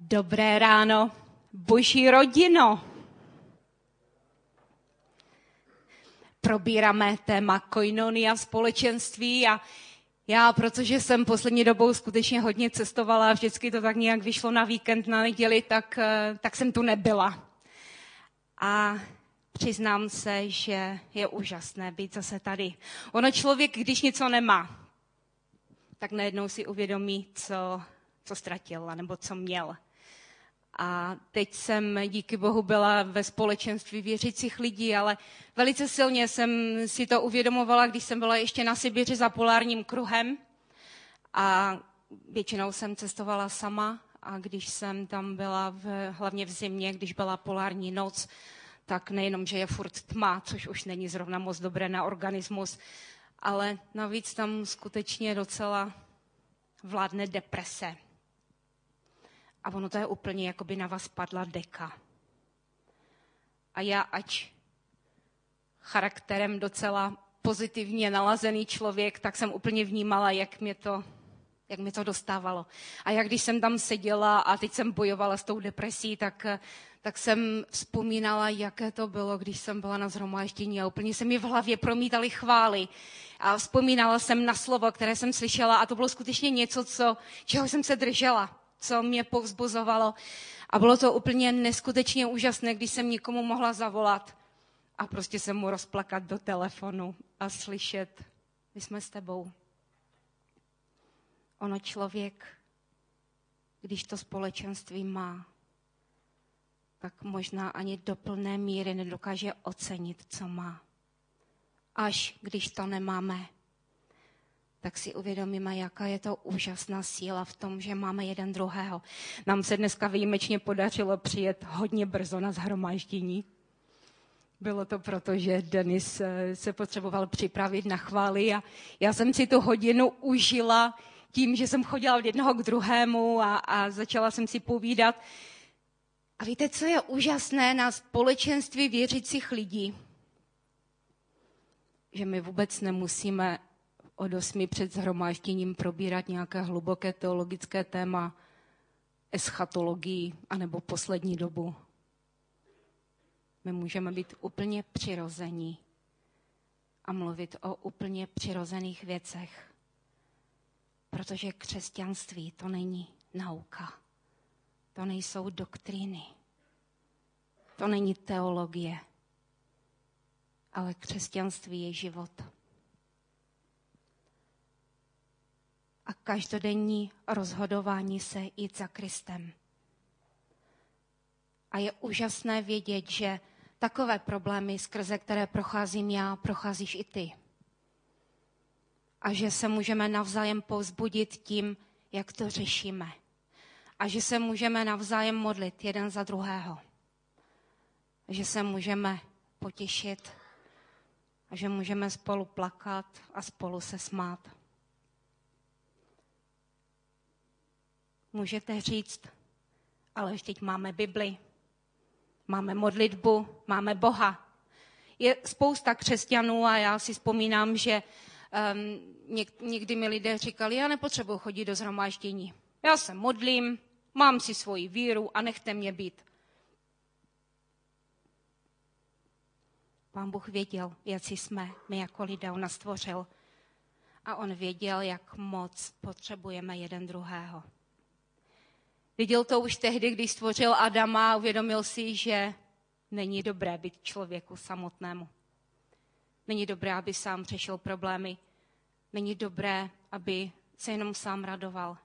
Dobré ráno, boží rodino. Probíráme téma koinonia společenství a já, protože jsem poslední dobou skutečně hodně cestovala a vždycky to tak nějak vyšlo na víkend, na neděli, tak, eh, tak jsem tu nebyla. A přiznám se, že je úžasné být zase tady. Ono člověk, když něco nemá, tak najednou si uvědomí, co, co ztratil, nebo co měl. A teď jsem díky Bohu byla ve společenství věřících lidí, ale velice silně jsem si to uvědomovala, když jsem byla ještě na Sibiři za polárním kruhem. A většinou jsem cestovala sama a když jsem tam byla v, hlavně v zimě, když byla polární noc, tak nejenom, že je furt tma, což už není zrovna moc dobré na organismus, ale navíc tam skutečně docela vládne deprese. A ono to je úplně, jako by na vás padla deka. A já, ať charakterem docela pozitivně nalazený člověk, tak jsem úplně vnímala, jak mě to, jak mě to dostávalo. A jak když jsem tam seděla a teď jsem bojovala s tou depresí, tak, tak jsem vzpomínala, jaké to bylo, když jsem byla na zhromáždění a úplně se mi v hlavě promítaly chvály. A vzpomínala jsem na slovo, které jsem slyšela a to bylo skutečně něco, co, čeho jsem se držela co mě povzbuzovalo. A bylo to úplně neskutečně úžasné, když jsem někomu mohla zavolat a prostě se mu rozplakat do telefonu a slyšet, my jsme s tebou. Ono člověk, když to společenství má, tak možná ani do plné míry nedokáže ocenit, co má. Až když to nemáme, tak si uvědomíme, jaká je to úžasná síla v tom, že máme jeden druhého. Nám se dneska výjimečně podařilo přijet hodně brzo na zhromáždění. Bylo to proto, že Denis eh, se potřeboval připravit na chvály a já jsem si tu hodinu užila tím, že jsem chodila od jednoho k druhému a, a začala jsem si povídat. A víte, co je úžasné na společenství věřících lidí? Že my vůbec nemusíme od osmi před zhromážděním probírat nějaké hluboké teologické téma, eschatologii, anebo poslední dobu. My můžeme být úplně přirození a mluvit o úplně přirozených věcech. Protože křesťanství to není nauka. To nejsou doktríny. To není teologie. Ale křesťanství je život. A každodenní rozhodování se jít za Kristem. A je úžasné vědět, že takové problémy, skrze které procházím já, procházíš i ty. A že se můžeme navzájem povzbudit tím, jak to řešíme. A že se můžeme navzájem modlit jeden za druhého. Že se můžeme potěšit a že můžeme spolu plakat a spolu se smát. Můžete říct, ale teď máme Bibli, máme modlitbu, máme Boha. Je spousta křesťanů a já si vzpomínám, že um, něk, někdy mi lidé říkali, já nepotřebuji chodit do zhromáždění. Já se modlím, mám si svoji víru a nechte mě být. Pán Bůh věděl, jak jsme my jako lidé, on nás stvořil. A on věděl, jak moc potřebujeme jeden druhého. Viděl to už tehdy, když stvořil Adama a uvědomil si, že není dobré být člověku samotnému. Není dobré, aby sám řešil problémy. Není dobré, aby se jenom sám radoval.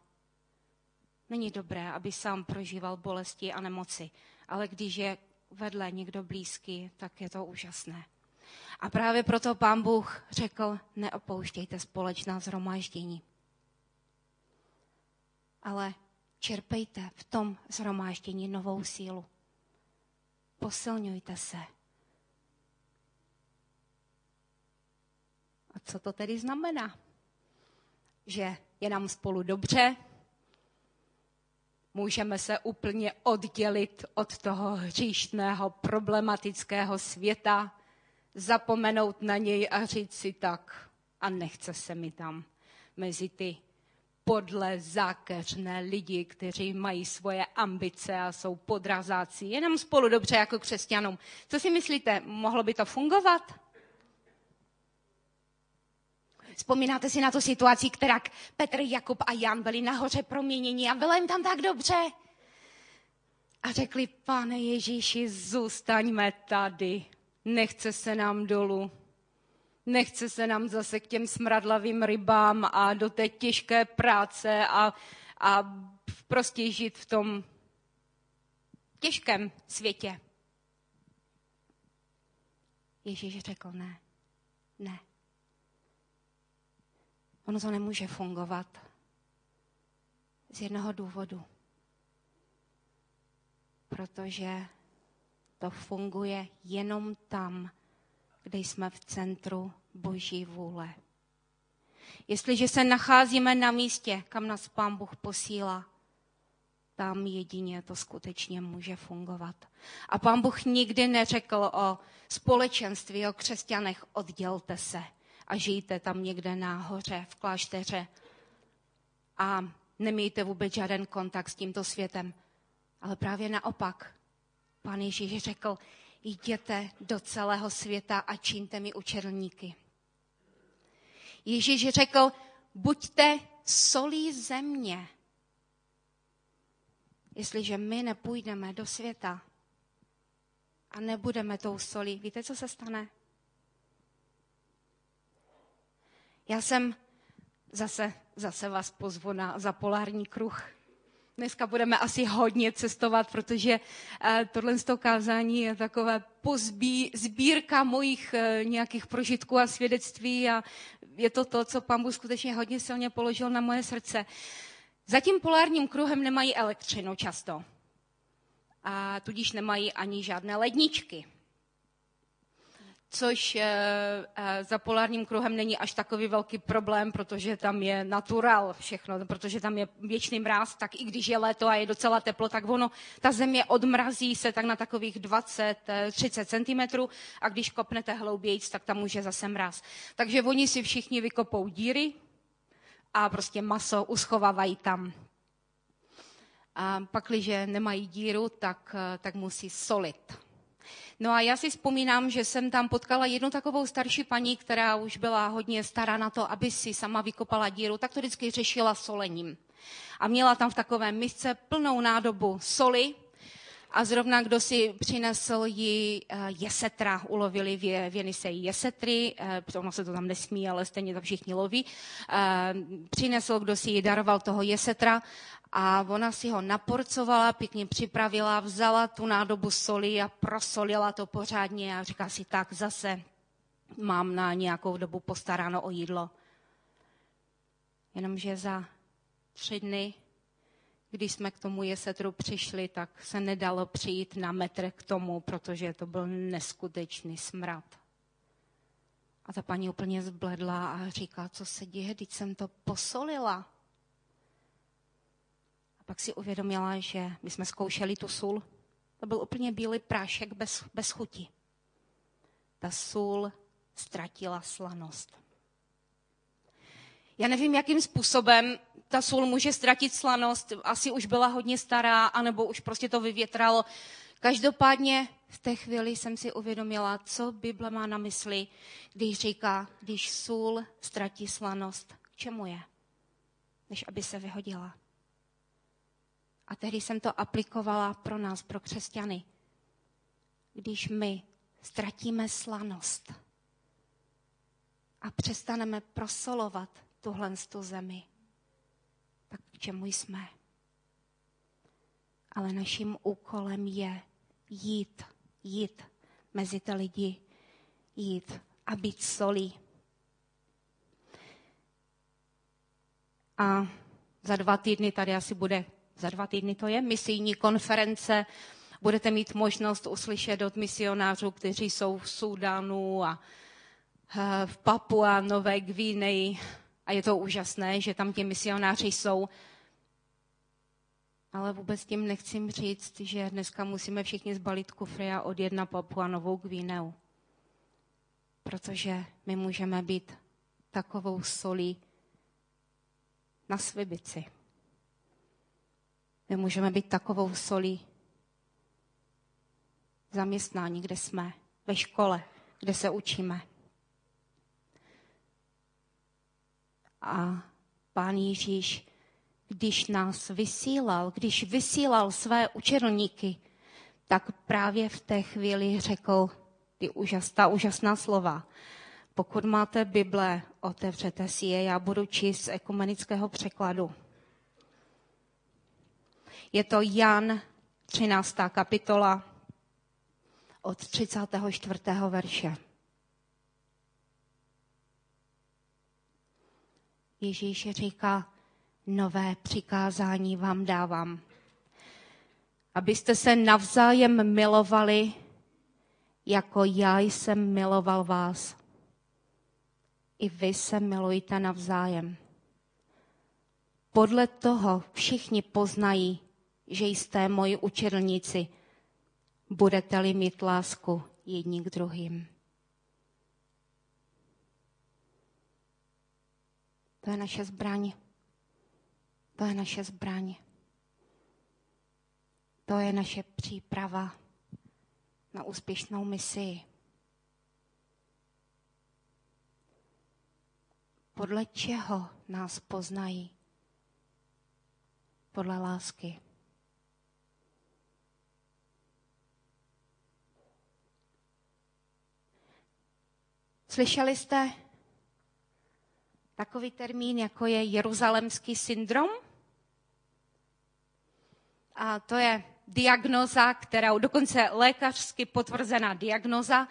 Není dobré, aby sám prožíval bolesti a nemoci. Ale když je vedle někdo blízký, tak je to úžasné. A právě proto pán Bůh řekl, neopouštějte společná zhromáždění. Ale čerpejte v tom zhromáždění novou sílu. Posilňujte se. A co to tedy znamená? Že je nám spolu dobře, můžeme se úplně oddělit od toho hříšného, problematického světa, zapomenout na něj a říct si tak, a nechce se mi tam mezi ty podle zákeřné lidi, kteří mají svoje ambice a jsou podrazáci. Jenom spolu dobře jako křesťanům. Co si myslíte, mohlo by to fungovat? Vzpomínáte si na tu situaci, která Petr, Jakub a Jan byli nahoře proměněni a bylo jim tam tak dobře. A řekli, pane Ježíši, zůstaňme tady, nechce se nám dolů. Nechce se nám zase k těm smradlavým rybám a do té těžké práce a, a prostě žít v tom těžkém světě. Ježíš řekl ne, ne. Ono to nemůže fungovat. Z jednoho důvodu. Protože to funguje jenom tam, kde jsme v centru Boží vůle. Jestliže se nacházíme na místě, kam nás Pán Bůh posílá, tam jedině to skutečně může fungovat. A Pán Bůh nikdy neřekl o společenství, o křesťanech, oddělte se a žijte tam někde nahoře v klášteře a nemějte vůbec žádný kontakt s tímto světem. Ale právě naopak, Pán Ježíš řekl, jděte do celého světa a čiňte mi učedlníky. Ježíš řekl, buďte solí země. Jestliže my nepůjdeme do světa a nebudeme tou solí, víte, co se stane? Já jsem zase, zase vás pozvu na, za polární kruh. Dneska budeme asi hodně cestovat, protože eh, tohle z toho kázání je takové pozbí, sbírka mojich eh, nějakých prožitků a svědectví a je to to, co pán Bůh skutečně hodně silně položil na moje srdce. Za tím polárním kruhem nemají elektřinu často. A tudíž nemají ani žádné ledničky což eh, eh, za polárním kruhem není až takový velký problém, protože tam je natural všechno, protože tam je věčný mráz, tak i když je léto a je docela teplo, tak ono, ta země odmrazí se tak na takových 20-30 cm a když kopnete hloubějíc, tak tam může zase mráz. Takže oni si všichni vykopou díry a prostě maso uschovávají tam. A pak, když nemají díru, tak, eh, tak musí solit. No a já si vzpomínám, že jsem tam potkala jednu takovou starší paní, která už byla hodně stará na to, aby si sama vykopala díru, tak to vždycky řešila solením. A měla tam v takovém misce plnou nádobu soli, a zrovna kdo si přinesl ji eh, jesetra, ulovili v Jenise jesetry, eh, ono se to tam nesmí, ale stejně to všichni loví, eh, přinesl, kdo si ji daroval toho jesetra a ona si ho naporcovala, pěkně připravila, vzala tu nádobu soli a prosolila to pořádně a říká si tak, zase mám na nějakou dobu postaráno o jídlo. Jenomže za tři dny, když jsme k tomu jesetru přišli, tak se nedalo přijít na metr k tomu, protože to byl neskutečný smrad. A ta paní úplně zbledla a říká, co se děje, teď jsem to posolila pak si uvědomila, že my jsme zkoušeli tu sůl. To byl úplně bílý prášek bez, bez chuti. Ta sůl ztratila slanost. Já nevím, jakým způsobem ta sůl může ztratit slanost. Asi už byla hodně stará, anebo už prostě to vyvětralo. Každopádně v té chvíli jsem si uvědomila, co Bible má na mysli, když říká, když sůl ztratí slanost, k čemu je? Než aby se vyhodila. A tehdy jsem to aplikovala pro nás, pro křesťany. Když my ztratíme slanost a přestaneme prosolovat tuhle tu zemi, tak k čemu jsme? Ale naším úkolem je jít, jít mezi ty lidi, jít a být solí. A za dva týdny tady asi bude za dva týdny to je, misijní konference. Budete mít možnost uslyšet od misionářů, kteří jsou v Súdánu a eh, v Papua, Nové Gvineji. A je to úžasné, že tam ti misionáři jsou. Ale vůbec tím nechci říct, že dneska musíme všichni zbalit kufry a odjet na Papua Novou Gvineu. Protože my můžeme být takovou solí na svibici. My můžeme být takovou solí zaměstnání, kde jsme, ve škole, kde se učíme. A pán Ježíš, když nás vysílal, když vysílal své učerníky, tak právě v té chvíli řekl ty úžas, ta úžasná slova. Pokud máte Bible, otevřete si je, já budu číst z ekumenického překladu. Je to Jan 13. kapitola od 34. verše. Ježíš říká, nové přikázání vám dávám. Abyste se navzájem milovali, jako já jsem miloval vás. I vy se milujte navzájem. Podle toho všichni poznají, že jste moji učedlníci, budete-li mít lásku jedni k druhým. To je naše zbraň. To je naše zbraň. To je naše příprava na úspěšnou misi. Podle čeho nás poznají? Podle lásky. Slyšeli jste takový termín, jako je jeruzalemský syndrom? A to je diagnoza, která dokonce lékařsky potvrzená diagnoza,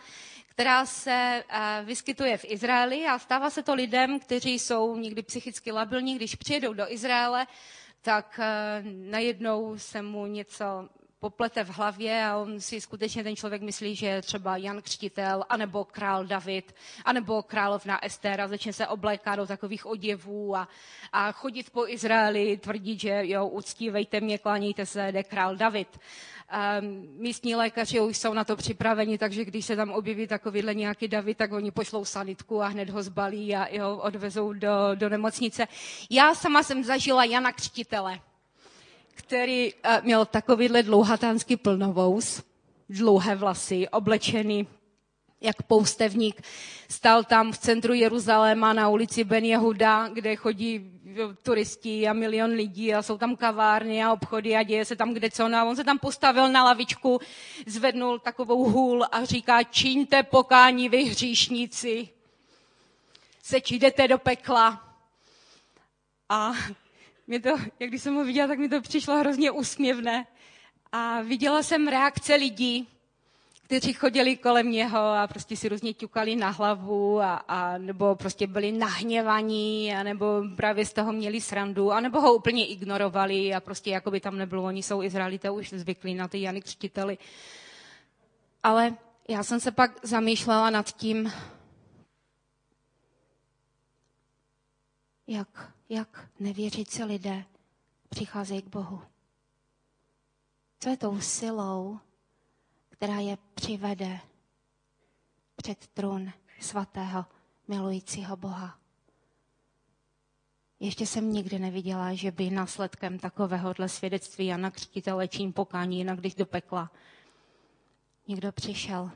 která se eh, vyskytuje v Izraeli a stává se to lidem, kteří jsou někdy psychicky labilní, když přijedou do Izraele, tak eh, najednou se mu něco poplete v hlavě a on si skutečně ten člověk myslí, že je třeba Jan Křtitel, anebo král David, anebo královna Ester a začne se oblékat do takových oděvů a, a chodit po Izraeli, tvrdit, že jo, uctívejte mě, klánějte se, jde král David. Um, místní lékaři už jsou na to připraveni, takže když se tam objeví takovýhle nějaký David, tak oni pošlou sanitku a hned ho zbalí a jo, odvezou do, do nemocnice. Já sama jsem zažila Jana Křtitele který uh, měl takovýhle dlouhatánský plnovous, dlouhé vlasy, oblečený jak poustevník. Stal tam v centru Jeruzaléma na ulici Ben Jehuda, kde chodí turisti a milion lidí a jsou tam kavárny a obchody a děje se tam kde co. No on se tam postavil na lavičku, zvednul takovou hůl a říká, čiňte pokání vy hříšníci, seč jdete do pekla. A mě to, jak když jsem ho viděla, tak mi to přišlo hrozně úsměvné. A viděla jsem reakce lidí, kteří chodili kolem něho a prostě si různě ťukali na hlavu a, a nebo prostě byli nahněvaní a nebo právě z toho měli srandu a nebo ho úplně ignorovali a prostě jako by tam nebylo. Oni jsou Izraelité už zvyklí na ty Jany Křtiteli. Ale já jsem se pak zamýšlela nad tím, jak jak nevěřící lidé přicházejí k Bohu. Co je tou silou, která je přivede před trůn svatého, milujícího Boha? Ještě jsem nikdy neviděla, že by následkem takovéhohle svědectví Jana Křtitele čím pokání, jinak když do pekla. Někdo přišel,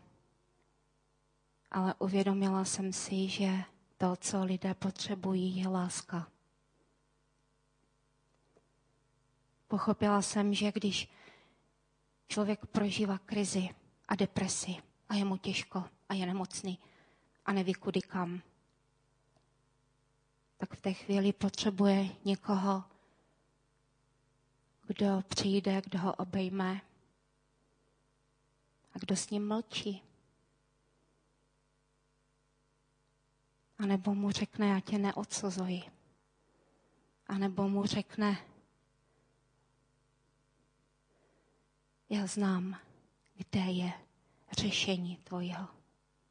ale uvědomila jsem si, že to, co lidé potřebují, je láska. Pochopila jsem, že když člověk prožívá krizi a depresi a je mu těžko a je nemocný a neví kudy kam, tak v té chvíli potřebuje někoho, kdo přijde, kdo ho obejme a kdo s ním mlčí. A nebo mu řekne, já tě neodsuzuji. A nebo mu řekne, já znám, kde je řešení tvojeho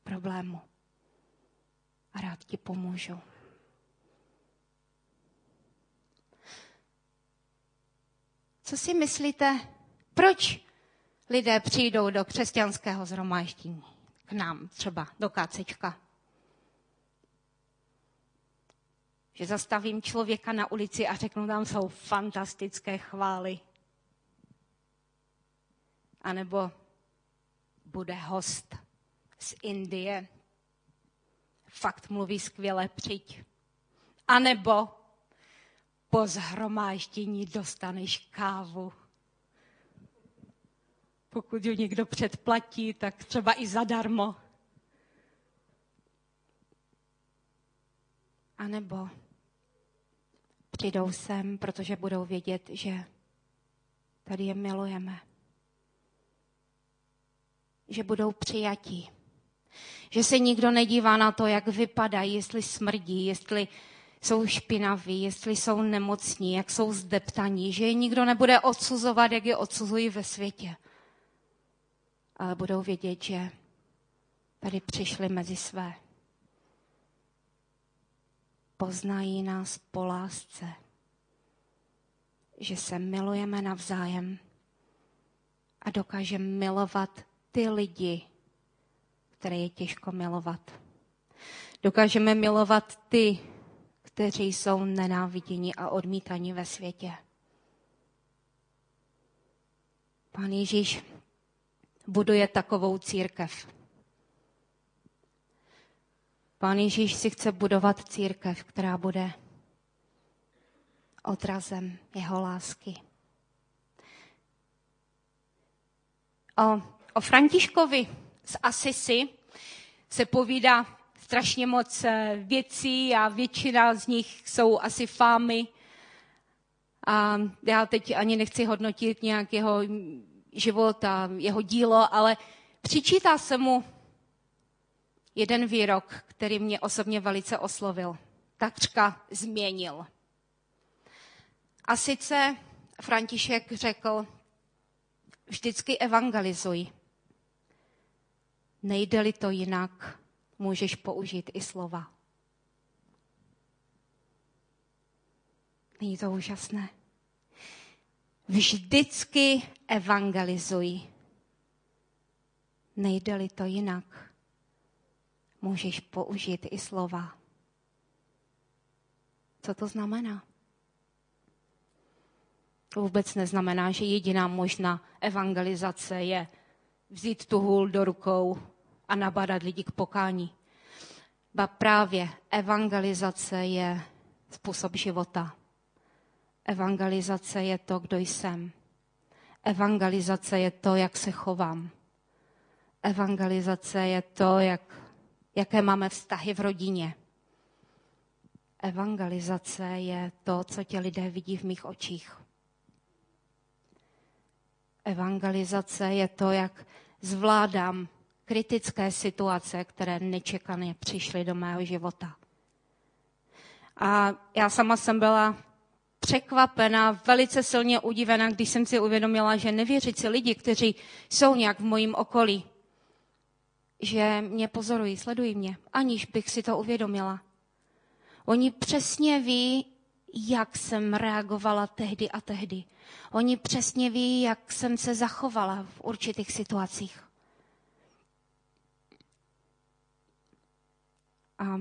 problému. A rád ti pomůžu. Co si myslíte, proč lidé přijdou do křesťanského zhromáždění? K nám třeba, do kácečka. Že zastavím člověka na ulici a řeknu, tam jsou fantastické chvály. A nebo bude host z Indie. Fakt mluví skvěle, přijď. A nebo po zhromáždění dostaneš kávu. Pokud ji někdo předplatí, tak třeba i zadarmo. A nebo přijdou sem, protože budou vědět, že tady je milujeme. Že budou přijatí. Že se nikdo nedívá na to, jak vypadají, jestli smrdí, jestli jsou špinaví, jestli jsou nemocní, jak jsou zdeptaní, že je nikdo nebude odsuzovat, jak je odsuzují ve světě. Ale budou vědět, že tady přišli mezi své. Poznají nás po lásce, že se milujeme navzájem a dokážeme milovat ty lidi, které je těžko milovat. Dokážeme milovat ty, kteří jsou nenáviděni a odmítaní ve světě. Pán Ježíš buduje takovou církev. Pán Ježíš si chce budovat církev, která bude odrazem jeho lásky. O, o Františkovi z Asisi se povídá strašně moc eh, věcí a většina z nich jsou asi fámy. A já teď ani nechci hodnotit nějak jeho život a jeho dílo, ale přičítá se mu jeden výrok, který mě osobně velice oslovil. Takřka změnil. A sice František řekl, vždycky evangelizuj. Nejde-li to jinak, můžeš použít i slova. Není to úžasné? Vždycky evangelizuj. Nejde-li to jinak, můžeš použít i slova. Co to znamená? To vůbec neznamená, že jediná možná evangelizace je vzít tu hůl do rukou a nabadat lidi k pokání. Ba právě evangelizace je způsob života. Evangelizace je to, kdo jsem. Evangelizace je to, jak se chovám. Evangelizace je to, jak, jaké máme vztahy v rodině. Evangelizace je to, co tě lidé vidí v mých očích. Evangelizace je to, jak zvládám kritické situace, které nečekaně přišly do mého života. A já sama jsem byla překvapená, velice silně udivená, když jsem si uvědomila, že nevěřící lidi, kteří jsou nějak v mojím okolí, že mě pozorují, sledují mě, aniž bych si to uvědomila. Oni přesně ví, jak jsem reagovala tehdy a tehdy. Oni přesně ví, jak jsem se zachovala v určitých situacích. A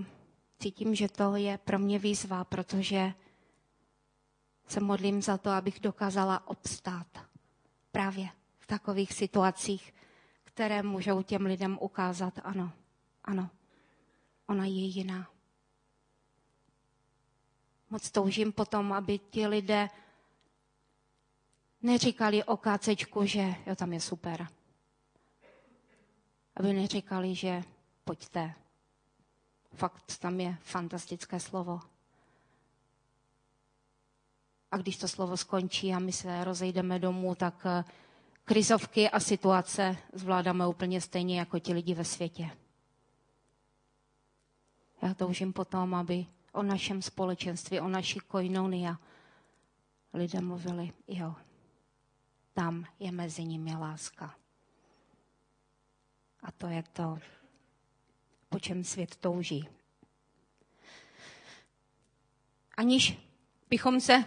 cítím, že to je pro mě výzva, protože se modlím za to, abych dokázala obstát právě v takových situacích, které můžou těm lidem ukázat, ano, ano, ona je jiná. Moc toužím potom, aby ti lidé neříkali o kácečku, že jo, tam je super. Aby neříkali, že pojďte. Fakt tam je fantastické slovo. A když to slovo skončí a my se rozejdeme domů, tak eh, krizovky a situace zvládáme úplně stejně jako ti lidi ve světě. Já toužím potom, aby o našem společenství, o naší koinonia lidé mluvili, jo, tam je mezi nimi láska. A to je to, po čem svět touží. Aniž bychom se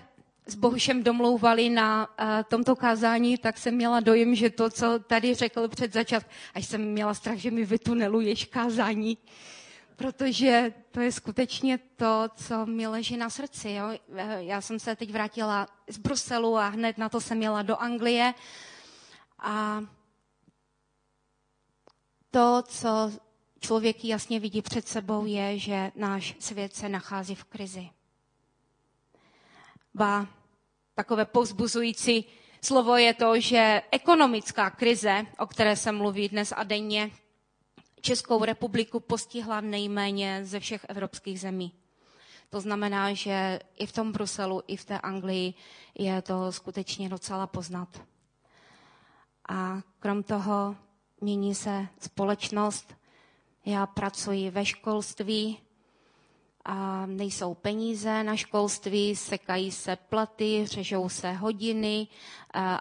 s Bohušem domlouvali na uh, tomto kázání, tak jsem měla dojem, že to, co tady řekl před začátkem, až jsem měla strach, že mi vytuneluješ kázání, protože to je skutečně to, co mi leží na srdci. Jo? Já jsem se teď vrátila z Bruselu a hned na to jsem jela do Anglie. A to, co člověk jasně vidí před sebou, je, že náš svět se nachází v krizi. Ba takové povzbuzující slovo je to, že ekonomická krize, o které se mluví dnes a denně, Českou republiku postihla nejméně ze všech evropských zemí. To znamená, že i v tom Bruselu, i v té Anglii je to skutečně docela poznat. A krom toho mění se společnost. Já pracuji ve školství, a nejsou peníze na školství, sekají se platy, řežou se hodiny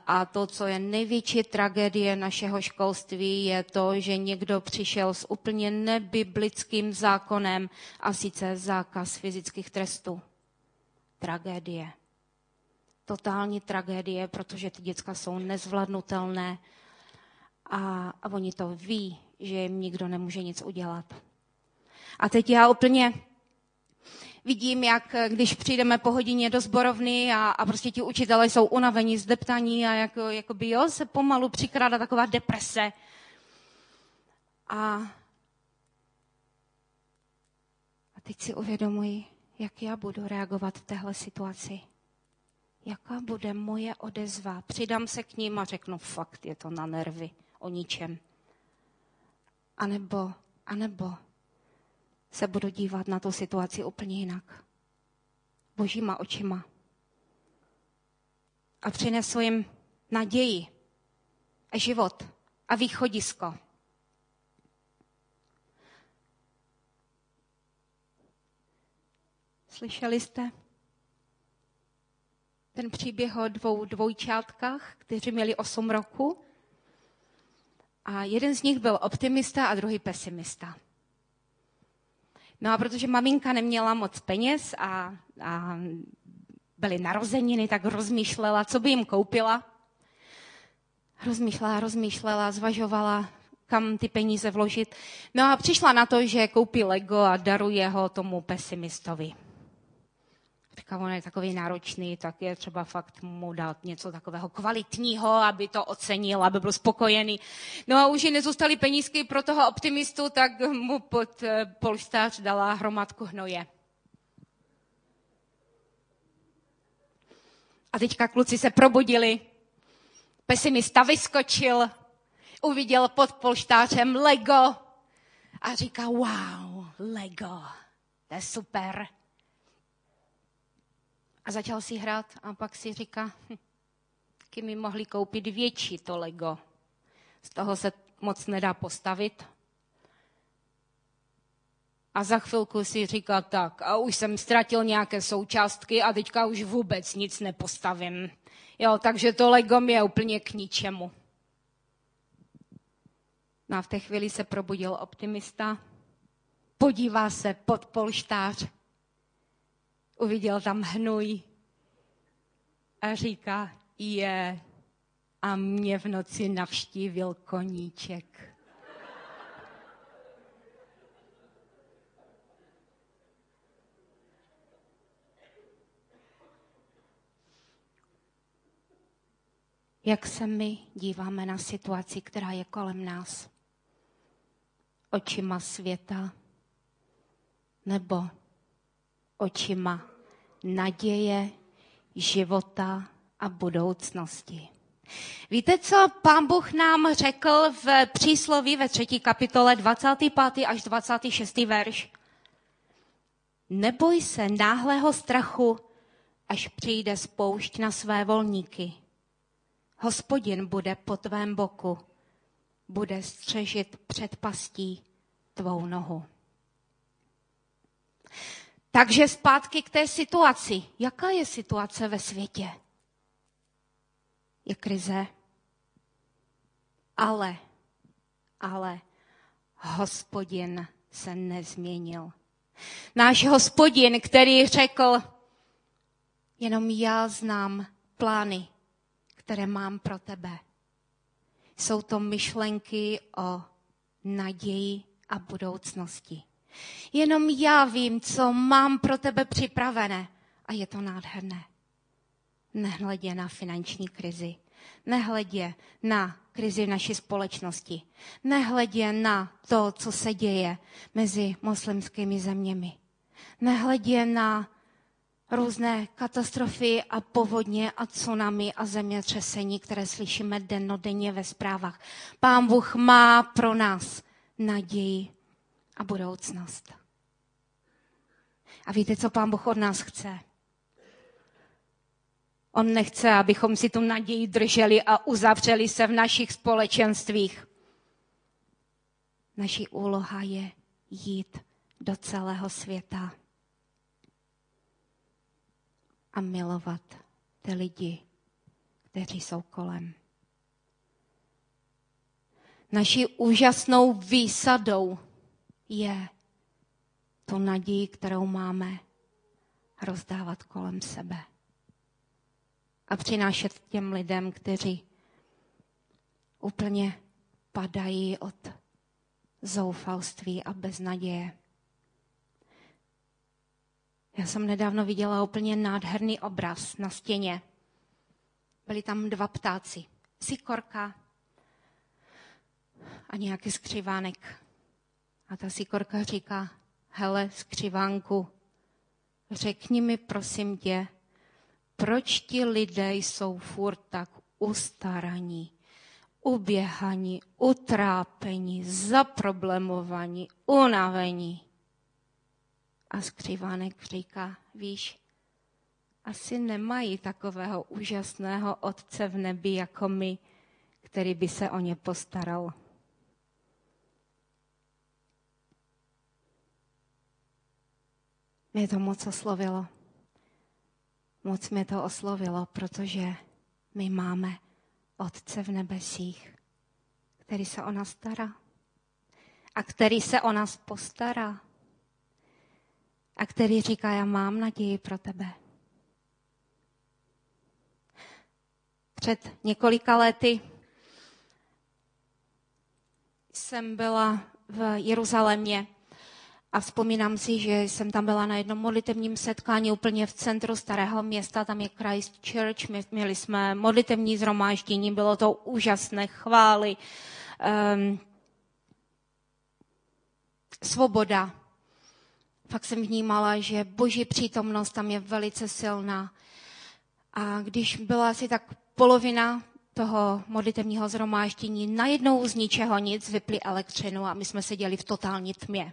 a to, co je největší tragédie našeho školství, je to, že někdo přišel s úplně nebiblickým zákonem a sice zákaz fyzických trestů. Tragédie. Totální tragédie, protože ty děcka jsou nezvladnutelné a, a oni to ví, že jim nikdo nemůže nic udělat. A teď já úplně vidím, jak eh, když přijdeme po hodině do zborovny a, a prostě ti učitelé jsou unavení, zdeptaní a jako, jakoby, jo, se pomalu přikrádá taková deprese. A, a teď si uvědomuji, jak já budu reagovat v téhle situaci. Jaká bude moje odezva? Přidám se k ním a řeknu, fakt je to na nervy, o ničem. A nebo, a nebo se budu dívat na tu situaci úplně jinak. Božíma očima. A přinesu jim naději a život a východisko. Slyšeli jste ten příběh o dvou dvojčátkách, kteří měli 8 roku? A jeden z nich byl optimista a druhý pesimista. No a protože maminka neměla moc peněz a, a byly narozeniny, tak rozmýšlela, co by jim koupila. Rozmýšlela, rozmýšlela, zvažovala, kam ty peníze vložit. No a přišla na to, že koupí Lego a daruje ho tomu pesimistovi říká, on je takový náročný, tak je třeba fakt mu dát něco takového kvalitního, aby to ocenil, aby byl spokojený. No a už ji nezůstaly penízky pro toho optimistu, tak mu pod eh, polštář dala hromadku hnoje. A teďka kluci se probudili. Pesimista vyskočil, uviděl pod polštářem Lego a říká, wow, Lego, to je super. A začal si hrát a pak si říká, hm, taky mi mohli koupit větší to Lego. Z toho se moc nedá postavit. A za chvilku si říká tak, a už jsem ztratil nějaké součástky a teďka už vůbec nic nepostavím. Jo, takže to Lego mi je úplně k ničemu. No a v té chvíli se probudil optimista, podívá se pod polštář uviděl tam hnůj a říká, je, a mě v noci navštívil koníček. Jak se my díváme na situaci, která je kolem nás? Očima světa nebo očima naděje, života a budoucnosti. Víte, co pán Bůh nám řekl v přísloví ve třetí kapitole 25. až 26. verš? Neboj se náhlého strachu, až přijde spoušť na své volníky. Hospodin bude po tvém boku, bude střežit před pastí tvou nohu. Takže zpátky k té situaci. Jaká je situace ve světě? Je krize. Ale, ale hospodin se nezměnil. Náš hospodin, který řekl, jenom já znám plány, které mám pro tebe. Jsou to myšlenky o naději a budoucnosti. Jenom já vím, co mám pro tebe připravené. A je to nádherné. Nehledě na finanční krizi. Nehledě na krizi v naší společnosti. Nehledě na to, co se děje mezi muslimskými zeměmi. Nehledě na různé katastrofy a povodně a tsunami a zemětřesení, které slyšíme dennodenně ve zprávách. Pán Bůh má pro nás naději a budoucnost. A víte, co pán Bůh od nás chce? On nechce, abychom si tu naději drželi a uzavřeli se v našich společenstvích. Naší úloha je jít do celého světa a milovat ty lidi, kteří jsou kolem. Naší úžasnou výsadou je tu naději, kterou máme, rozdávat kolem sebe. A přinášet těm lidem, kteří úplně padají od zoufalství a beznaděje. Já jsem nedávno viděla úplně nádherný obraz na stěně. Byli tam dva ptáci. Sikorka a nějaký skřivánek. A ta sikorka říká, hele, skřivánku, řekni mi prosím tě, proč ti lidé jsou furt tak ustaraní, uběhaní, utrápení, zaproblemovaní, unavení. A skřivánek říká, víš, asi nemají takového úžasného otce v nebi jako my, který by se o ně postaral. Mě to moc oslovilo. Moc mě to oslovilo, protože my máme Otce v nebesích, který se o nás stará a který se o nás postará a který říká, já mám naději pro tebe. Před několika lety jsem byla v Jeruzalémě a vzpomínám si, že jsem tam byla na jednom modlitevním setkání úplně v centru starého města, tam je Christchurch, my měli jsme modlitevní zhromáždění, bylo to úžasné, chvály, um, svoboda. Fakt jsem vnímala, že boží přítomnost tam je velice silná. A když byla asi tak polovina toho modlitevního zhromáždění, najednou z ničeho nic vypli elektřinu a my jsme seděli v totální tmě.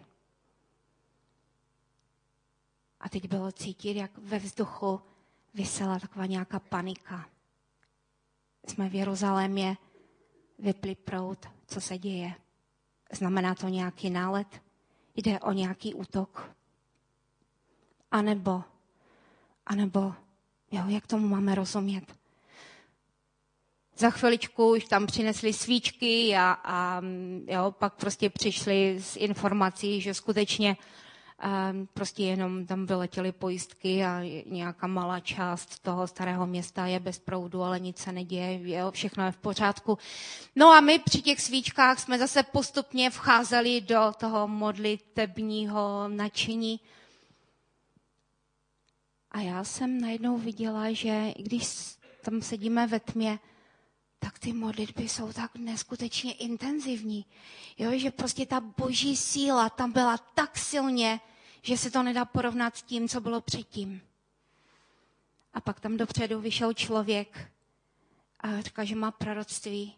A teď bylo cítit, jak ve vzduchu vysela taková nějaká panika. Jsme v Jeruzalémě, vypli prout, co se děje. Znamená to nějaký nálet? Jde o nějaký útok? A nebo, a nebo, jo, jak tomu máme rozumět? Za chviličku už tam přinesli svíčky a, a jo, pak prostě přišli s informací, že skutečně prostě jenom tam vyletěly pojistky a nějaká malá část toho starého města je bez proudu, ale nic se neděje, jo, všechno je v pořádku. No a my při těch svíčkách jsme zase postupně vcházeli do toho modlitebního nadšení. A já jsem najednou viděla, že když tam sedíme ve tmě, tak ty modlitby jsou tak neskutečně intenzivní. Jo, že prostě ta boží síla tam byla tak silně že se to nedá porovnat s tím, co bylo předtím. A pak tam dopředu vyšel člověk a říkal, že má proroctví.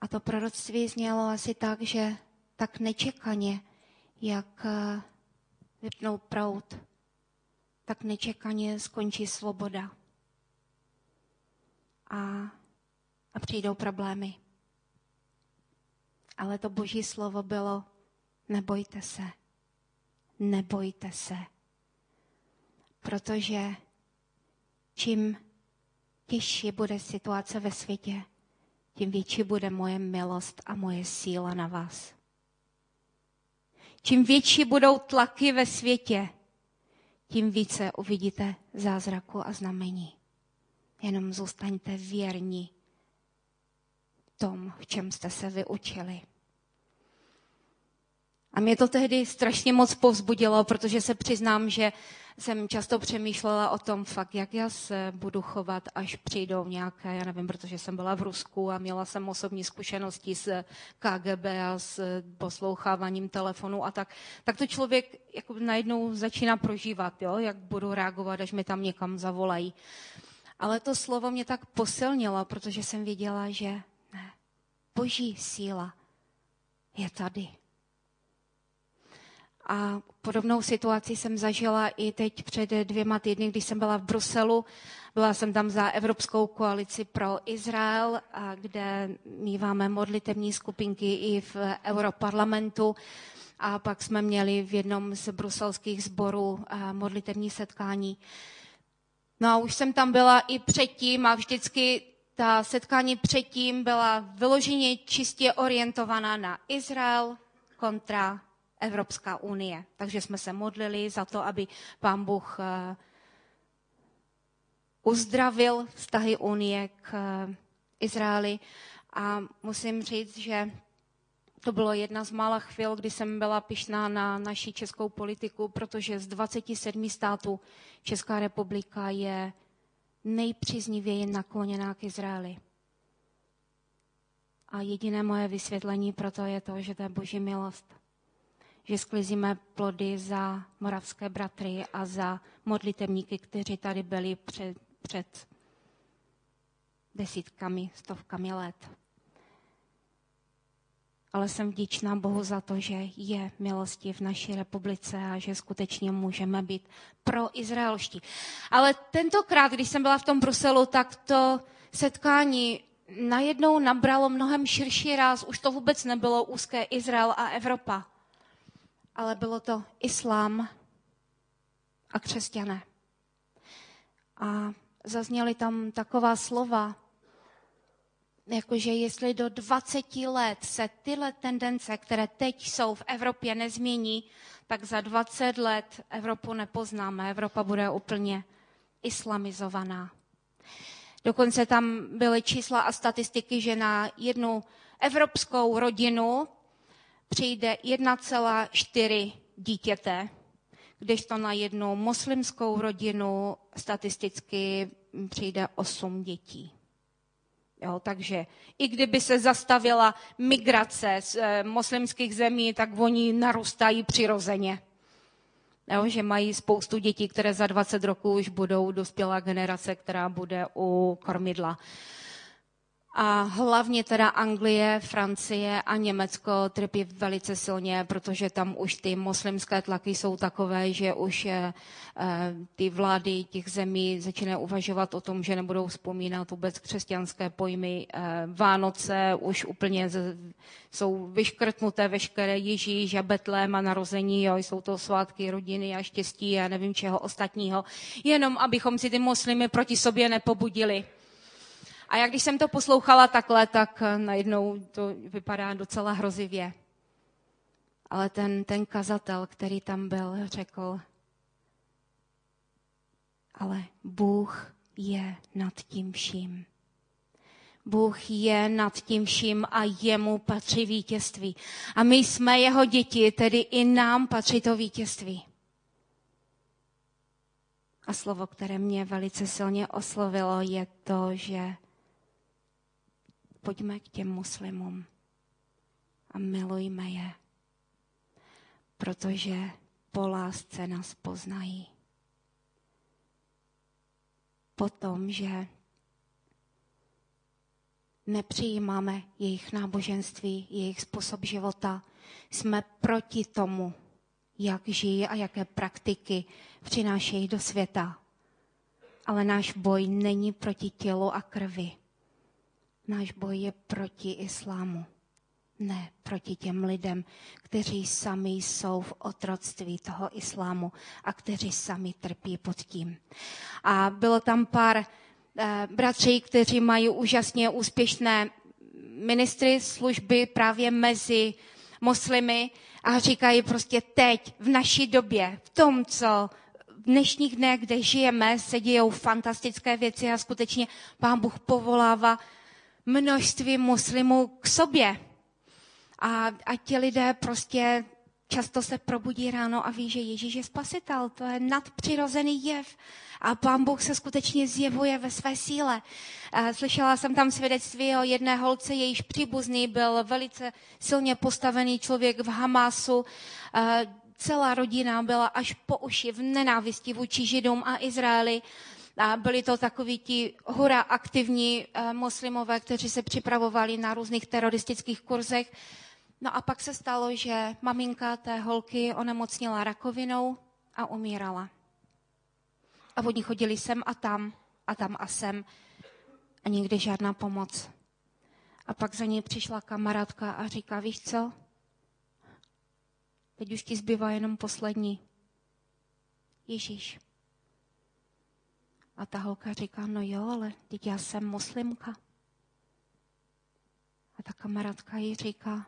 A to proroctví znělo asi tak, že tak nečekaně, jak eh, vypnou prout, tak nečekaně skončí svoboda. A, a přijdou problémy. Ale to boží slovo bylo, nebojte se nebojte se. Protože čím těžší bude situace ve světě, tím větší bude moje milost a moje síla na vás. Čím větší budou tlaky ve světě, tím více uvidíte zázraku a znamení. Jenom zůstaňte věrní tom, v čem jste se vyučili. A mě to tehdy strašně moc povzbudilo, protože se přiznám, že jsem často přemýšlela o tom fakt, jak já se budu chovat, až přijdou nějaké, já nevím, protože jsem byla v Rusku a měla jsem osobní zkušenosti s KGB a s posloucháváním telefonu a tak, tak to člověk jako najednou začíná prožívat, jo, jak budu reagovat, až mi tam někam zavolají. Ale to slovo mě tak posilnilo, protože jsem věděla, že ne, boží síla je tady. A podobnou situaci jsem zažila i teď před dvěma týdny, když jsem byla v Bruselu. Byla jsem tam za Evropskou koalici pro Izrael, kde míváme modlitevní skupinky i v Europarlamentu. A pak jsme měli v jednom z bruselských sborů modlitevní setkání. No a už jsem tam byla i předtím a vždycky ta setkání předtím byla vyloženě čistě orientovaná na Izrael kontra Evropská unie. Takže jsme se modlili za to, aby pán Bůh eh, uzdravil vztahy unie k eh, Izraeli. A musím říct, že to bylo jedna z mála chvil, kdy jsem byla pišná na naší českou politiku, protože z 27 států Česká republika je nejpříznivěji nakloněná k Izraeli. A jediné moje vysvětlení pro to je to, že to je boží milost že sklizíme plody za moravské bratry a za modlitevníky, kteří tady byli před, před desítkami, stovkami let. Ale jsem vděčná Bohu za to, že je milosti v naší republice a že skutečně můžeme být pro izraelští. Ale tentokrát, když jsem byla v tom Bruselu, tak to setkání najednou nabralo mnohem širší ráz. Už to vůbec nebylo úzké Izrael a Evropa ale bylo to islám a křesťané. A zazněly tam taková slova, jakože jestli do 20 let se tyhle tendence, které teď jsou v Evropě, nezmění, tak za 20 let Evropu nepoznáme. Evropa bude úplně islamizovaná. Dokonce tam byly čísla a statistiky, že na jednu evropskou rodinu přijde 1,4 dítěte, to na jednu muslimskou rodinu statisticky přijde 8 dětí. Jo, takže i kdyby se zastavila migrace z e, muslimských zemí, tak oni narůstají přirozeně. Jo, že mají spoustu dětí, které za 20 roků už budou dospělá generace, která bude u kormidla. A hlavně teda Anglie, Francie a Německo trpí velice silně, protože tam už ty muslimské tlaky jsou takové, že už je, eh, ty vlády těch zemí začínají uvažovat o tom, že nebudou vzpomínat vůbec křesťanské pojmy. Eh, Vánoce už úplně z, jsou vyškrtnuté veškeré Ježíš a Betlém a narození, jo, jsou to svátky rodiny a štěstí a nevím čeho ostatního, jenom abychom si ty muslimy proti sobě nepobudili. A jak když jsem to poslouchala takhle, tak eh, najednou to vypadá docela hrozivě. Ale ten, ten kazatel, který tam byl, řekl, ale Bůh je nad tím vším. Bůh je nad tím vším a jemu patří vítězství. A my jsme jeho děti, tedy i nám patří to vítězství. A slovo, které mě velice silně oslovilo, je to, že pojďme k těm muslimům a milujme je, protože po lásce nás poznají. Potom, že nepřijímáme jejich náboženství, jejich způsob života, jsme proti tomu, jak žijí a jaké praktiky přinášejí do světa. Ale náš boj není proti tělu a krvi, Náš boj je proti islámu, ne proti těm lidem, kteří sami jsou v otroctví toho islámu a kteří sami trpí pod tím. A bylo tam pár eh, bratří, kteří mají úžasně úspěšné ministry služby právě mezi muslimy a říkají prostě teď, v naší době, v tom, co v dnešních dnech, kde žijeme, se dějou fantastické věci a skutečně pán Bůh povolává množství muslimů k sobě. A, a ti lidé prostě často se probudí ráno a ví, že Ježíš je spasitel. To je nadpřirozený jev. A pán Bůh se skutečně zjevuje ve své síle. Slyšela jsem tam svědectví o jedné holce, jejíž příbuzný byl velice silně postavený člověk v Hamásu. Celá rodina byla až po uši v nenávisti vůči Židům a Izraeli. A byli to takoví ti hura aktivní eh, muslimové, kteří se připravovali na různých teroristických kurzech. No a pak se stalo, že maminka té holky onemocnila rakovinou a umírala. A oni chodili sem a tam, a tam a sem. A nikdy žádná pomoc. A pak za ní přišla kamarádka a říká, víš co? Teď už ti zbývá jenom poslední. Ježíš. A ta holka říká, no jo, ale teď já jsem muslimka. A ta kamarádka jí říká,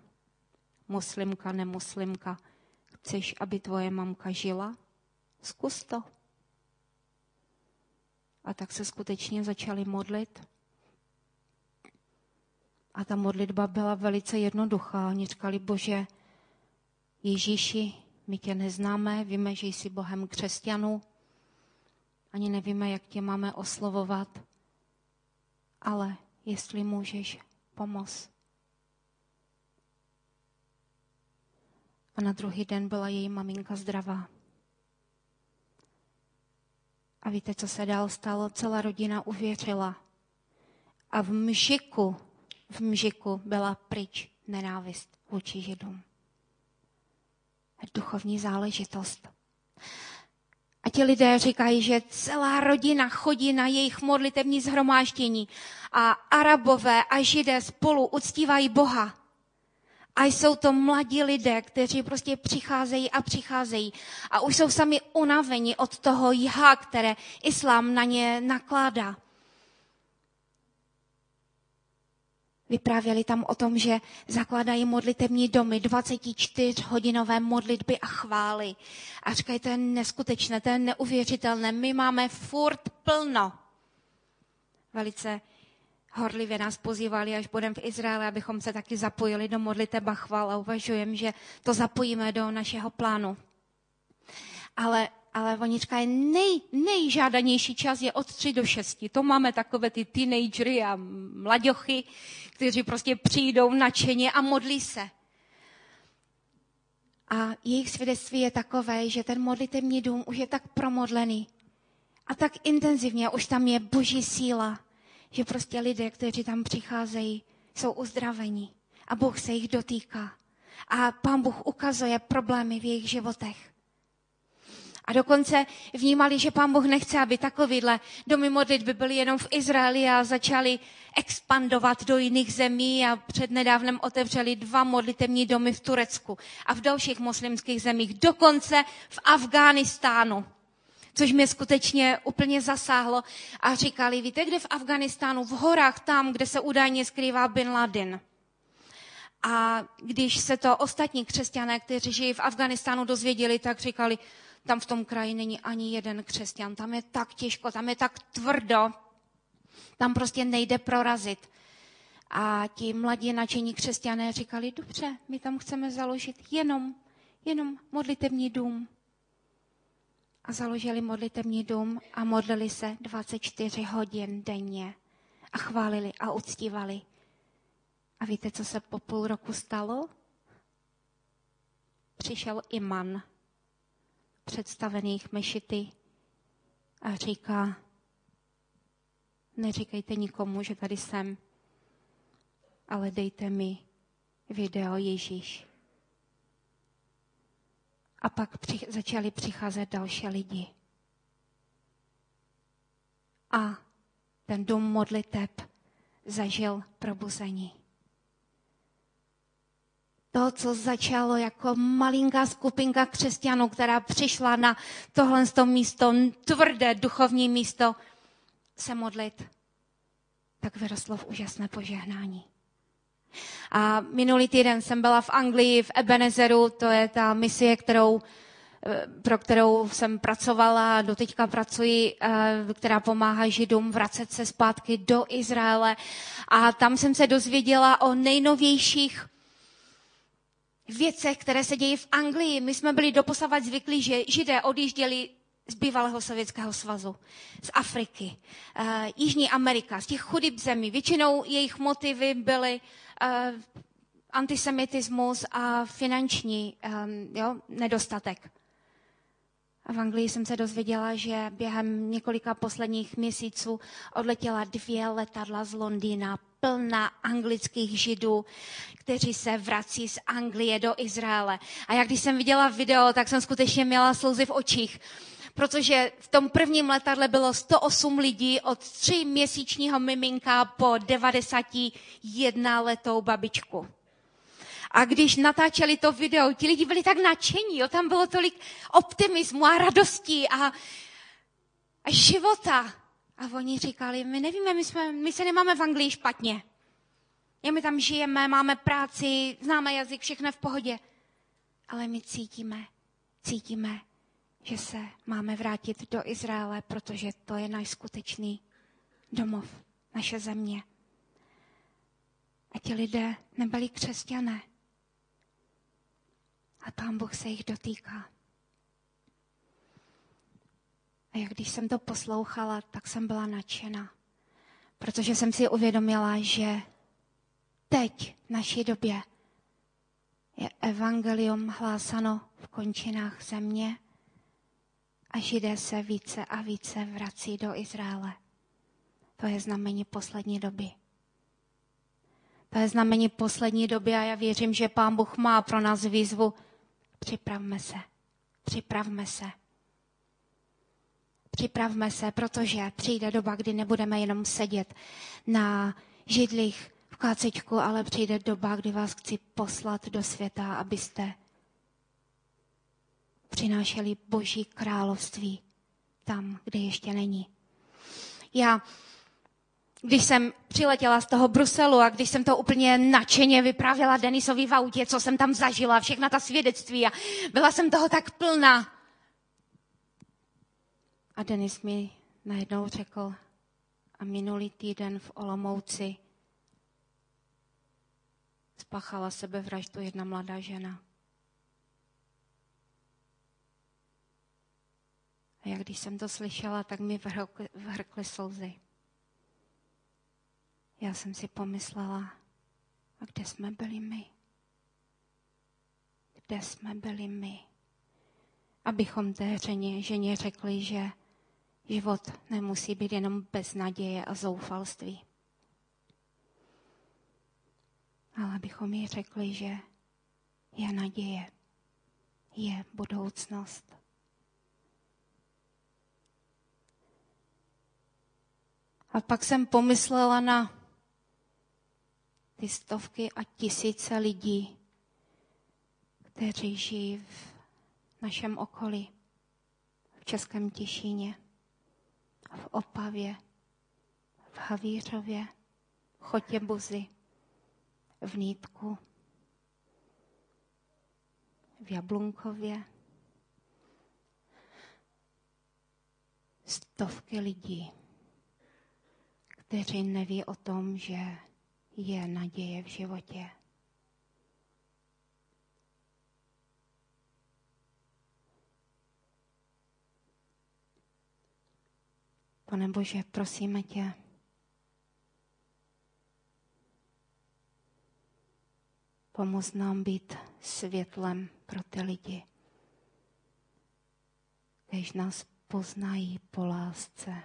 muslimka, nemuslimka, chceš, aby tvoje mamka žila? Zkus to. A tak se skutečně začali modlit. A ta modlitba byla velice jednoduchá. Oni říkali, Bože, Ježíši, my tě neznáme, víme, že jsi Bohem křesťanů, ani nevíme, jak tě máme oslovovat, ale jestli můžeš, pomoz. A na druhý den byla její maminka zdravá. A víte, co se dál stalo? Celá rodina uvěřila. A v mžiku, v mžiku byla pryč nenávist vůči Židům. Duchovní záležitost. A ti lidé říkají, že celá rodina chodí na jejich modlitevní zhromáždění a arabové a židé spolu uctívají Boha. A jsou to mladí lidé, kteří prostě přicházejí a přicházejí. A už jsou sami unaveni od toho jha, které islám na ně nakládá. Vyprávěli tam o tom, že zakládají modlitební domy, 24-hodinové modlitby a chvály. A říkají, to je neskutečné, to je neuvěřitelné. My máme furt plno. Velice horlivě nás pozývali, až budeme v Izraeli, abychom se taky zapojili do modliteb a chvál a uvažujeme, že to zapojíme do našeho plánu. Ale ale oni říkají, nej, nejžádanější čas je od 3 do 6. To máme takové ty teenagery a mladěchy, kteří prostě přijdou nadšeně a modlí se. A jejich svědectví je takové, že ten modlitevní dům už je tak promodlený a tak intenzivně, už tam je boží síla, že prostě lidé, kteří tam přicházejí, jsou uzdraveni a Bůh se jich dotýká. A pán Bůh ukazuje problémy v jejich životech. A dokonce vnímali, že pán Bůh nechce, aby takovýhle domy modlitby byly jenom v Izraeli a začali expandovat do jiných zemí a přednedávnem otevřeli dva modlitební domy v Turecku a v dalších muslimských zemích, dokonce v Afghánistánu což mě skutečně úplně zasáhlo. A říkali, víte, kde v Afganistánu, v horách, tam, kde se údajně skrývá Bin Laden. A když se to ostatní křesťané, kteří žijí v Afganistánu, dozvěděli, tak říkali, tam v tom kraji není ani jeden křesťan. Tam je tak těžko, tam je tak tvrdo, tam prostě nejde prorazit. A ti mladí nadšení křesťané říkali, dobře, my tam chceme založit jenom, jenom modlitevní dům. A založili modlitevní dům a modlili se 24 hodin denně. A chválili a uctívali. A víte, co se po půl roku stalo? Přišel Iman představených mešity a říká, neříkejte nikomu, že tady jsem, ale dejte mi video Ježíš. A pak při, začali přicházet další lidi. A ten dům modliteb zažil probuzení to, co začalo jako malinká skupinka křesťanů, která přišla na tohle místo, tvrdé duchovní místo, se modlit, tak vyrostlo v úžasné požehnání. A minulý týden jsem byla v Anglii, v Ebenezeru, to je ta misie, kterou, eh, pro kterou jsem pracovala doteďka pracuji, eh, která pomáhá Židům vracet se zpátky do Izraele. A tam jsem se dozvěděla o nejnovějších věcech, které se dějí v Anglii. My jsme byli doposavat zvyklí, že židé odjížděli z bývalého Sovětského svazu, z Afriky, uh, Jižní Amerika, z těch chudých zemí. Většinou jejich motivy byly uh, antisemitismus a finanční um, jo, nedostatek. A v Anglii jsem se dozvěděla, že během několika posledních měsíců odletěla dvě letadla z Londýna plná anglických židů, kteří se vrací z Anglie do Izraele. A jak když jsem viděla video, tak jsem skutečně měla slzy v očích, protože v tom prvním letadle bylo 108 lidí od tři měsíčního miminka po 91 letou babičku. A když natáčeli to video, ti lidi byli tak nadšení, jo? tam bylo tolik optimismu a radosti a, a života. A oni říkali, my nevíme, my, jsme, my se nemáme v Anglii špatně. Je, my tam žijeme, máme práci, známe jazyk, všechno v pohodě. Ale my cítíme, cítíme, že se máme vrátit do Izraele, protože to je náš skutečný domov, naše země. A ti lidé nebyli křesťané. A pán Bůh se jich dotýká. A jak když jsem to poslouchala, tak jsem byla nadšena. Protože jsem si uvědomila, že teď, v naší době, je evangelium hlásano v končinách země a židé se více a více vrací do Izraele. To je znamení poslední doby. To je znamení poslední doby a já věřím, že Pán Bůh má pro nás výzvu. Připravme se. Připravme se. Připravme se, protože přijde doba, kdy nebudeme jenom sedět na židlích v kácečku, ale přijde doba, kdy vás chci poslat do světa, abyste přinášeli Boží království tam, kde ještě není. Já, když jsem přiletěla z toho Bruselu a když jsem to úplně nadšeně vyprávěla Denisovi v autě, co jsem tam zažila, všechna ta svědectví a byla jsem toho tak plná, a Denis mi najednou řekl, a minulý týden v Olomouci spáchala sebevraždu jedna mladá žena. A jak když jsem to slyšela, tak mi vhrkly, slzy. Já jsem si pomyslela, a kde jsme byli my? Kde jsme byli my? Abychom té ženě, ženě řekli, že Život nemusí být jenom bez naděje a zoufalství. Ale bychom jí řekli, že je naděje, je budoucnost. A pak jsem pomyslela na ty stovky a tisíce lidí, kteří žijí v našem okolí, v Českém Těšíně v Opavě, v Havířově, v Chotěbuzi, v Nítku, v Jablunkově. Stovky lidí, kteří neví o tom, že je naděje v životě. Pane Bože, prosíme tě, pomoz nám být světlem pro ty lidi, když nás poznají po lásce.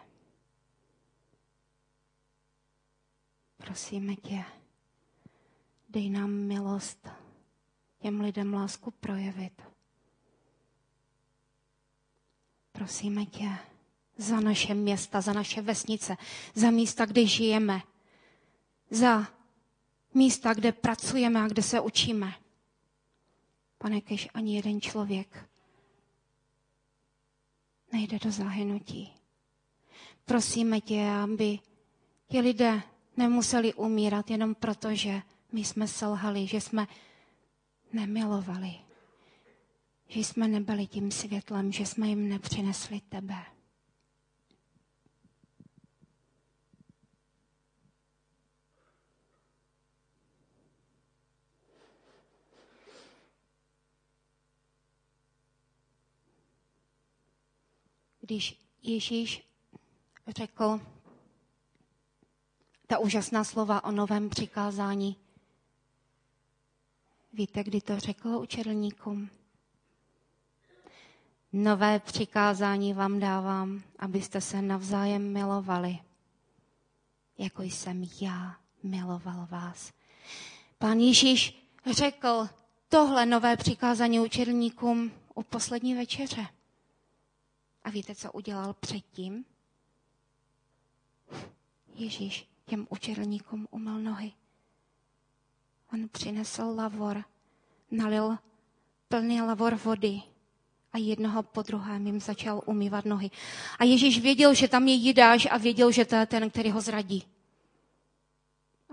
Prosíme tě, dej nám milost těm lidem lásku projevit. Prosíme tě, za naše města, za naše vesnice, za místa, kde žijeme, za místa, kde pracujeme a kde se učíme. Pane, kež ani jeden člověk nejde do zahynutí. Prosíme tě, aby ti lidé nemuseli umírat jenom proto, že my jsme selhali, že jsme nemilovali, že jsme nebyli tím světlem, že jsme jim nepřinesli tebe. Když Ježíš řekl ta úžasná slova o novém přikázání. Víte, kdy to řekl učedlníkům? Nové přikázání vám dávám, abyste se navzájem milovali, jako jsem já miloval vás. Pán Ježíš řekl tohle nové přikázání učedlníkům u poslední večeře. A víte, co udělal předtím? Ježíš těm učedlníkům umyl nohy. On přinesl lavor, nalil plný lavor vody a jednoho po druhém jim začal umývat nohy. A Ježíš věděl, že tam je Jidáš a věděl, že to je ten, který ho zradí.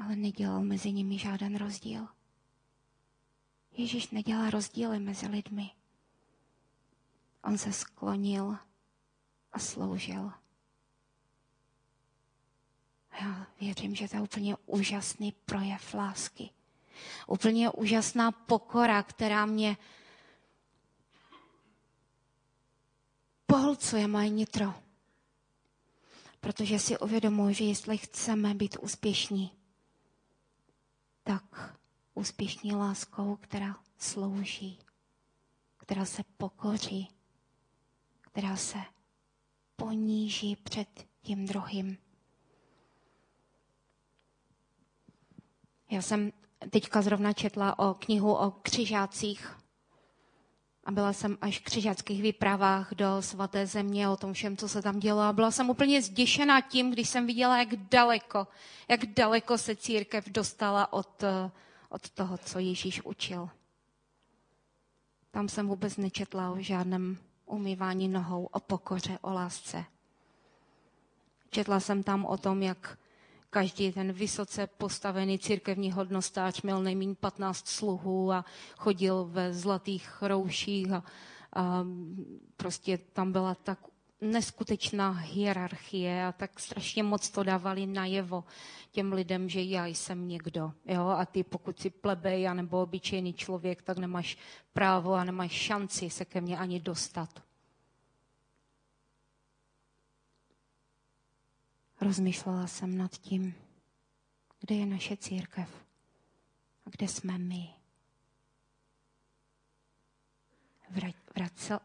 Ale nedělal mezi nimi žádný rozdíl. Ježíš nedělá rozdíly mezi lidmi. On se sklonil a sloužil. Já věřím, že to je úplně úžasný projev lásky. Úplně úžasná pokora, která mě pohlcuje moje nitro. Protože si uvědomuji, že jestli chceme být úspěšní, tak úspěšní láskou, která slouží, která se pokoří, která se poníží před tím druhým. Já jsem teďka zrovna četla o knihu o křižácích a byla jsem až v křižáckých výpravách do svaté země, o tom všem, co se tam dělo. A byla jsem úplně zděšená tím, když jsem viděla, jak daleko, jak daleko se církev dostala od, od toho, co Ježíš učil. Tam jsem vůbec nečetla o žádném umývání nohou, o pokoře, o lásce. Četla jsem tam o tom, jak každý ten vysoce postavený církevní hodnostář měl nejméně 15 sluhů a chodil ve zlatých rouších a, a prostě tam byla tak neskutečná hierarchie a tak strašně moc to dávali najevo těm lidem, že já jsem někdo. Jo? A ty pokud si plebej nebo obyčejný člověk, tak nemáš právo a nemáš šanci se ke mně ani dostat. Rozmýšlela jsem nad tím, kde je naše církev a kde jsme my.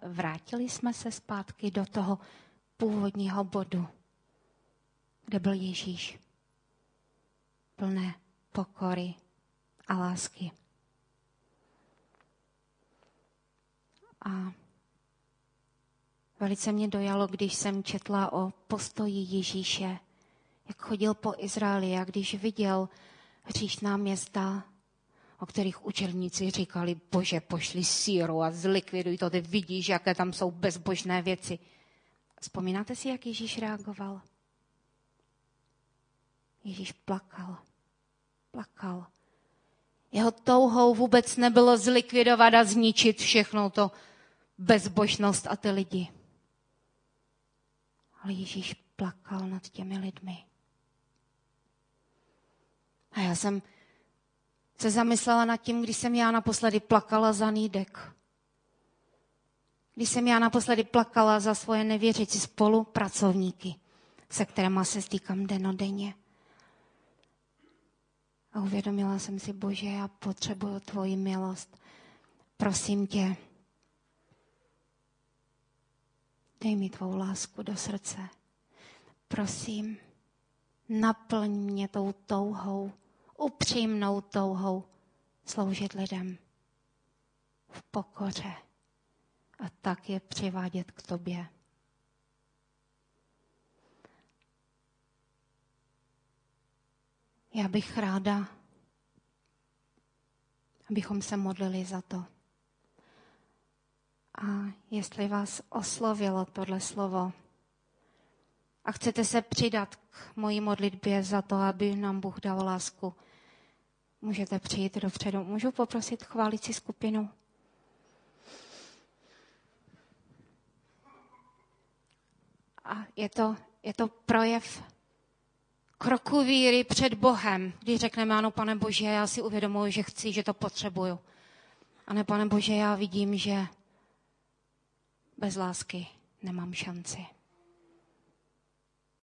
Vrátili jsme se zpátky do toho původního bodu, kde byl Ježíš. Plné pokory a lásky. A velice mě dojalo, když jsem četla o postoji Ježíše jak chodil po Izraeli a když viděl hříšná města, o kterých učelníci říkali, bože, pošli síru a zlikviduj to, ty vidíš, jaké tam jsou bezbožné věci. Vzpomínáte si, jak Ježíš reagoval? Ježíš plakal. Plakal. Jeho touhou vůbec nebylo zlikvidovat a zničit všechno to bezbožnost a ty lidi. Ale Ježíš plakal nad těmi lidmi. A já jsem se zamyslela nad tím, když jsem já naposledy plakala za Nýdek. Když jsem já naposledy plakala za svoje nevěřící spolupracovníky, se kterými se stýkám denodenně. A uvědomila jsem si, Bože, já potřebuju tvoji milost. Prosím tě, dej mi tvou lásku do srdce. Prosím, naplň mě tou touhou, upřímnou touhou sloužit lidem v pokoře a tak je přivádět k tobě. Já bych ráda, abychom se modlili za to. A jestli vás oslovilo tohle slovo, a chcete se přidat k mojí modlitbě za to, aby nám Bůh dal lásku, můžete přijít dopředu. Můžu poprosit chválicí skupinu? A je to, je to projev kroku víry před Bohem, když řekneme, ano, pane Bože, já si uvědomuji, že chci, že to potřebuju. A ne, pane Bože, já vidím, že bez lásky nemám šanci.